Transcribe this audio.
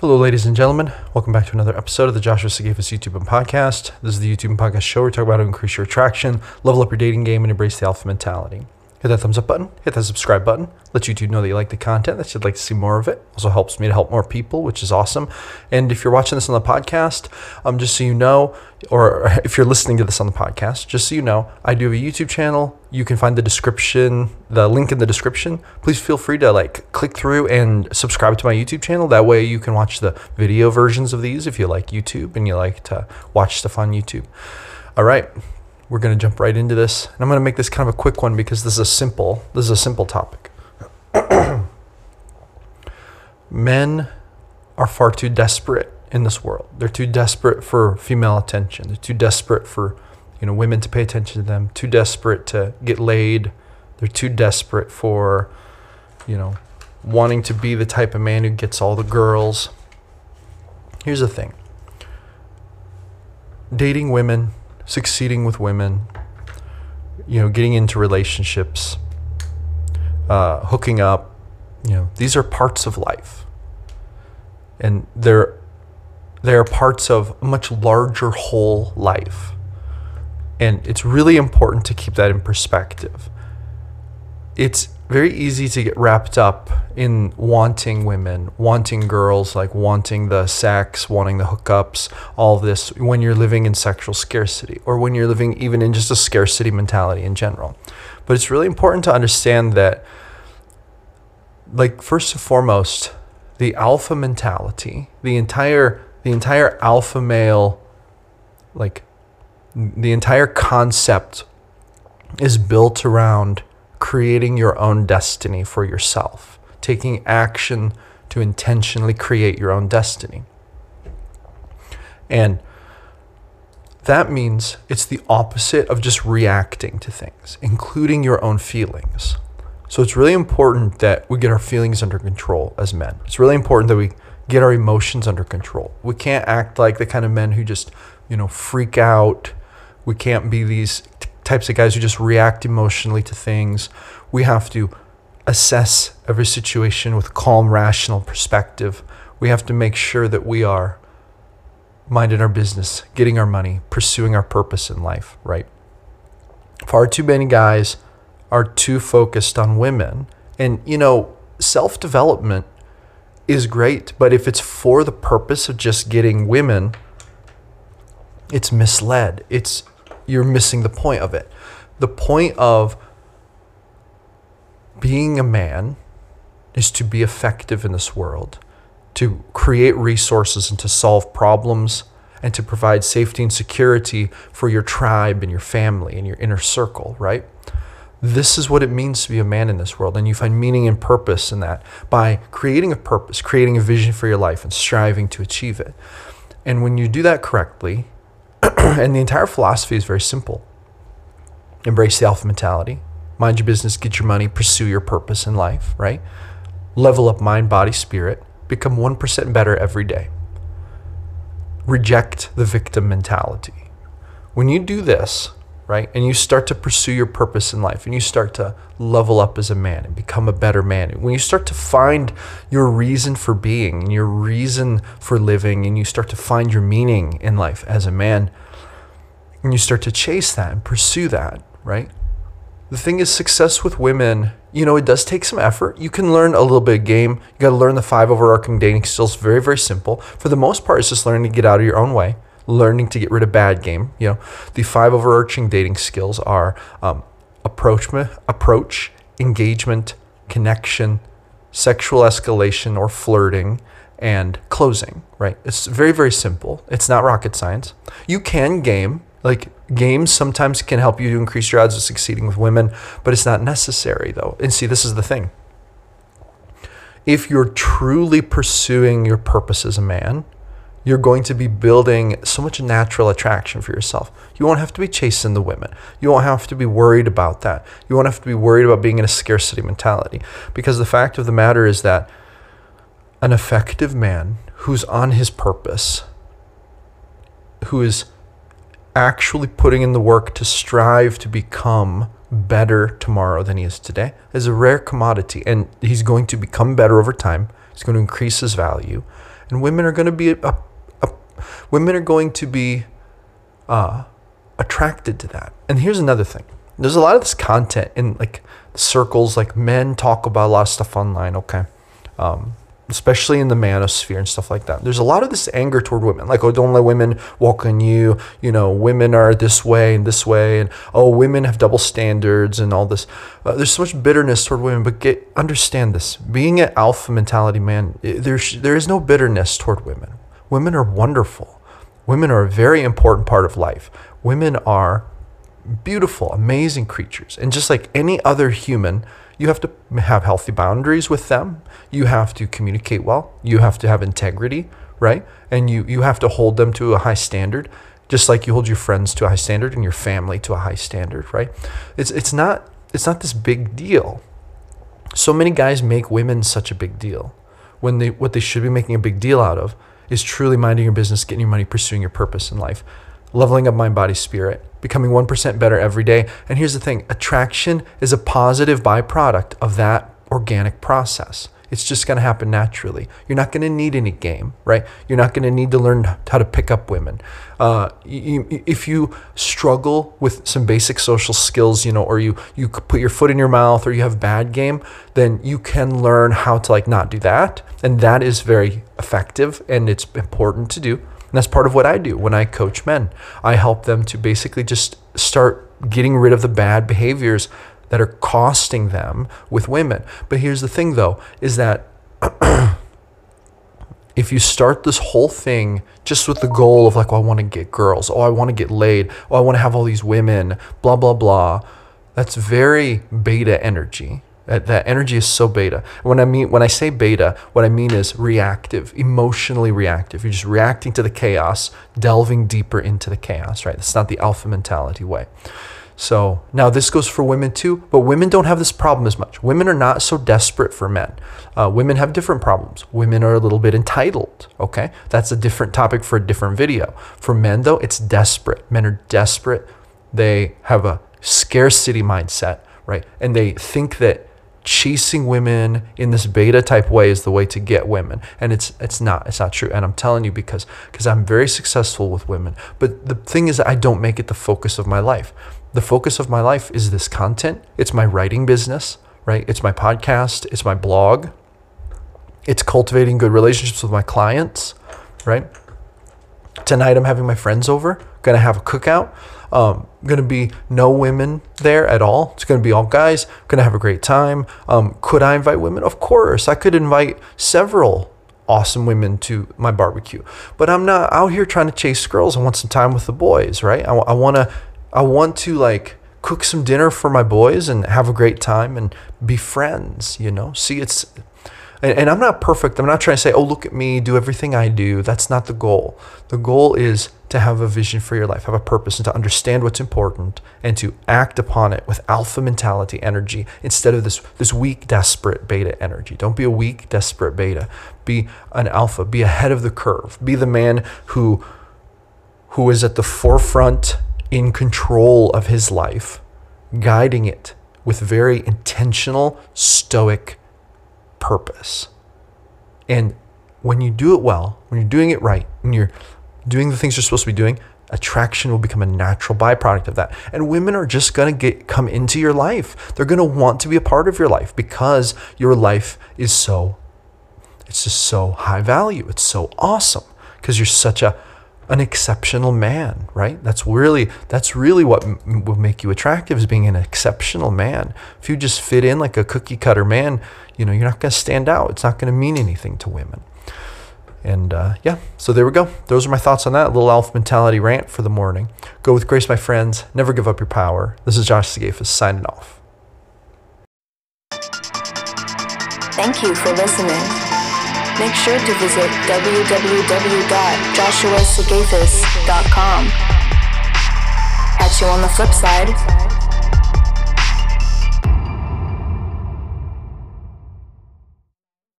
Hello, ladies and gentlemen. Welcome back to another episode of the Joshua Sigafus YouTube and podcast. This is the YouTube and podcast show where we talk about how to increase your attraction, level up your dating game, and embrace the alpha mentality. Hit that thumbs up button, hit that subscribe button, let YouTube know that you like the content, that you'd like to see more of it. Also helps me to help more people, which is awesome. And if you're watching this on the podcast, um, just so you know, or if you're listening to this on the podcast, just so you know, I do have a YouTube channel. You can find the description, the link in the description. Please feel free to like click through and subscribe to my YouTube channel. That way you can watch the video versions of these if you like YouTube and you like to watch stuff on YouTube. All right, we're going to jump right into this. And I'm going to make this kind of a quick one because this is a simple this is a simple topic. Men are far too desperate in this world. They're too desperate for female attention. They're too desperate for, you know, women to pay attention to them. Too desperate to get laid. They're too desperate for, you know, wanting to be the type of man who gets all the girls. Here's the thing. Dating women succeeding with women, you know, getting into relationships, uh, hooking up, you know, these are parts of life. And they're they're parts of a much larger whole life. And it's really important to keep that in perspective. It's very easy to get wrapped up in wanting women, wanting girls, like wanting the sex, wanting the hookups, all this when you're living in sexual scarcity or when you're living even in just a scarcity mentality in general. But it's really important to understand that, like, first and foremost, the alpha mentality, the entire the entire alpha male like the entire concept is built around creating your own destiny for yourself, taking action to intentionally create your own destiny. And that means it's the opposite of just reacting to things, including your own feelings. So it's really important that we get our feelings under control as men. It's really important that we get our emotions under control. We can't act like the kind of men who just, you know, freak out. We can't be these types of guys who just react emotionally to things. We have to assess every situation with calm, rational perspective. We have to make sure that we are minding our business, getting our money, pursuing our purpose in life, right? Far too many guys are too focused on women. And, you know, self development is great, but if it's for the purpose of just getting women, it's misled. It's you're missing the point of it. The point of being a man is to be effective in this world, to create resources and to solve problems and to provide safety and security for your tribe and your family and your inner circle, right? This is what it means to be a man in this world. And you find meaning and purpose in that by creating a purpose, creating a vision for your life, and striving to achieve it. And when you do that correctly, and the entire philosophy is very simple embrace the alpha mentality, mind your business, get your money, pursue your purpose in life, right? Level up mind, body, spirit, become 1% better every day. Reject the victim mentality. When you do this, right? And you start to pursue your purpose in life and you start to level up as a man and become a better man. When you start to find your reason for being and your reason for living and you start to find your meaning in life as a man and you start to chase that and pursue that, right? The thing is, success with women, you know, it does take some effort. You can learn a little bit of game. You got to learn the five overarching dating skills. Very, very simple. For the most part, it's just learning to get out of your own way learning to get rid of bad game. You know, the five overarching dating skills are um, approach, approach, engagement, connection, sexual escalation or flirting, and closing, right? It's very, very simple. It's not rocket science. You can game, like games sometimes can help you to increase your odds of succeeding with women, but it's not necessary though. And see, this is the thing. If you're truly pursuing your purpose as a man, you're going to be building so much natural attraction for yourself. You won't have to be chasing the women. You won't have to be worried about that. You won't have to be worried about being in a scarcity mentality. Because the fact of the matter is that an effective man who's on his purpose, who is actually putting in the work to strive to become better tomorrow than he is today, is a rare commodity. And he's going to become better over time. He's going to increase his value. And women are going to be a women are going to be uh, attracted to that. And here's another thing. There's a lot of this content in like circles, like men talk about a lot of stuff online, okay? Um, especially in the manosphere and stuff like that. There's a lot of this anger toward women, like, oh, don't let women walk on you. You know, women are this way and this way, and oh, women have double standards and all this. Uh, there's so much bitterness toward women, but get understand this: being an alpha mentality man, there's there is no bitterness toward women. Women are wonderful. Women are a very important part of life. Women are beautiful, amazing creatures. And just like any other human, you have to have healthy boundaries with them. You have to communicate well. You have to have integrity, right? And you, you have to hold them to a high standard, just like you hold your friends to a high standard and your family to a high standard, right? It's, it's, not, it's not this big deal. So many guys make women such a big deal when they what they should be making a big deal out of is truly minding your business, getting your money, pursuing your purpose in life, leveling up mind, body, spirit, becoming 1% better every day. And here's the thing attraction is a positive byproduct of that organic process. It's just going to happen naturally. You're not going to need any game, right? You're not going to need to learn how to pick up women. Uh, you, if you struggle with some basic social skills, you know, or you you put your foot in your mouth, or you have bad game, then you can learn how to like not do that, and that is very effective and it's important to do. And that's part of what I do when I coach men. I help them to basically just start getting rid of the bad behaviors that are costing them with women. But here's the thing though, is that if you start this whole thing just with the goal of like, oh, I want to get girls, oh, I want to get laid, oh, I want to have all these women, blah, blah, blah, that's very beta energy. That, that energy is so beta. When I mean when I say beta, what I mean is reactive, emotionally reactive. You're just reacting to the chaos, delving deeper into the chaos, right? That's not the alpha mentality way. So now this goes for women too, but women don't have this problem as much. Women are not so desperate for men. Uh, women have different problems. Women are a little bit entitled. Okay, that's a different topic for a different video. For men though, it's desperate. Men are desperate. They have a scarcity mindset, right? And they think that chasing women in this beta type way is the way to get women and it's it's not it's not true and i'm telling you because because i'm very successful with women but the thing is i don't make it the focus of my life the focus of my life is this content. It's my writing business, right? It's my podcast, it's my blog. It's cultivating good relationships with my clients, right? Tonight I'm having my friends over, gonna have a cookout. Um, gonna be no women there at all. It's gonna be all guys. Gonna have a great time. Um, could I invite women? Of course, I could invite several awesome women to my barbecue. But I'm not out here trying to chase girls. I want some time with the boys, right? I, I want to I want to like cook some dinner for my boys and have a great time and be friends, you know? See, it's, and, and, I'm not perfect. I'm not trying to say, oh, look at me, do everything I do. That's not the goal. The goal is to have a vision for your life, have a purpose, and to understand what's important and to act upon it with alpha mentality energy instead of this, this weak, desperate beta energy. Don't be a weak, desperate beta. Be an alpha. Be ahead of the curve. Be the man who, who is at the forefront in control of his life, guiding it with very intentional, stoic purpose. And when you do it well, when you're doing it right, when you're doing the things you're supposed to be doing, attraction will become a natural byproduct of that. And women are just going to get come into your life. They're going to want to be a part of your life because your life is so it's just so high value. It's so awesome because you're such a an exceptional man, right? That's really that's really what m- will make you attractive is being an exceptional man. If you just fit in like a cookie cutter man, you know, you're not going to stand out. It's not going to mean anything to women. And uh, yeah, so there we go. Those are my thoughts on that little alpha mentality rant for the morning. Go with grace, my friends. Never give up your power. This is Josh Sigafus signing off. Thank you for listening. Make sure to visit www.joshuasigafus.com. Catch you on the flip side.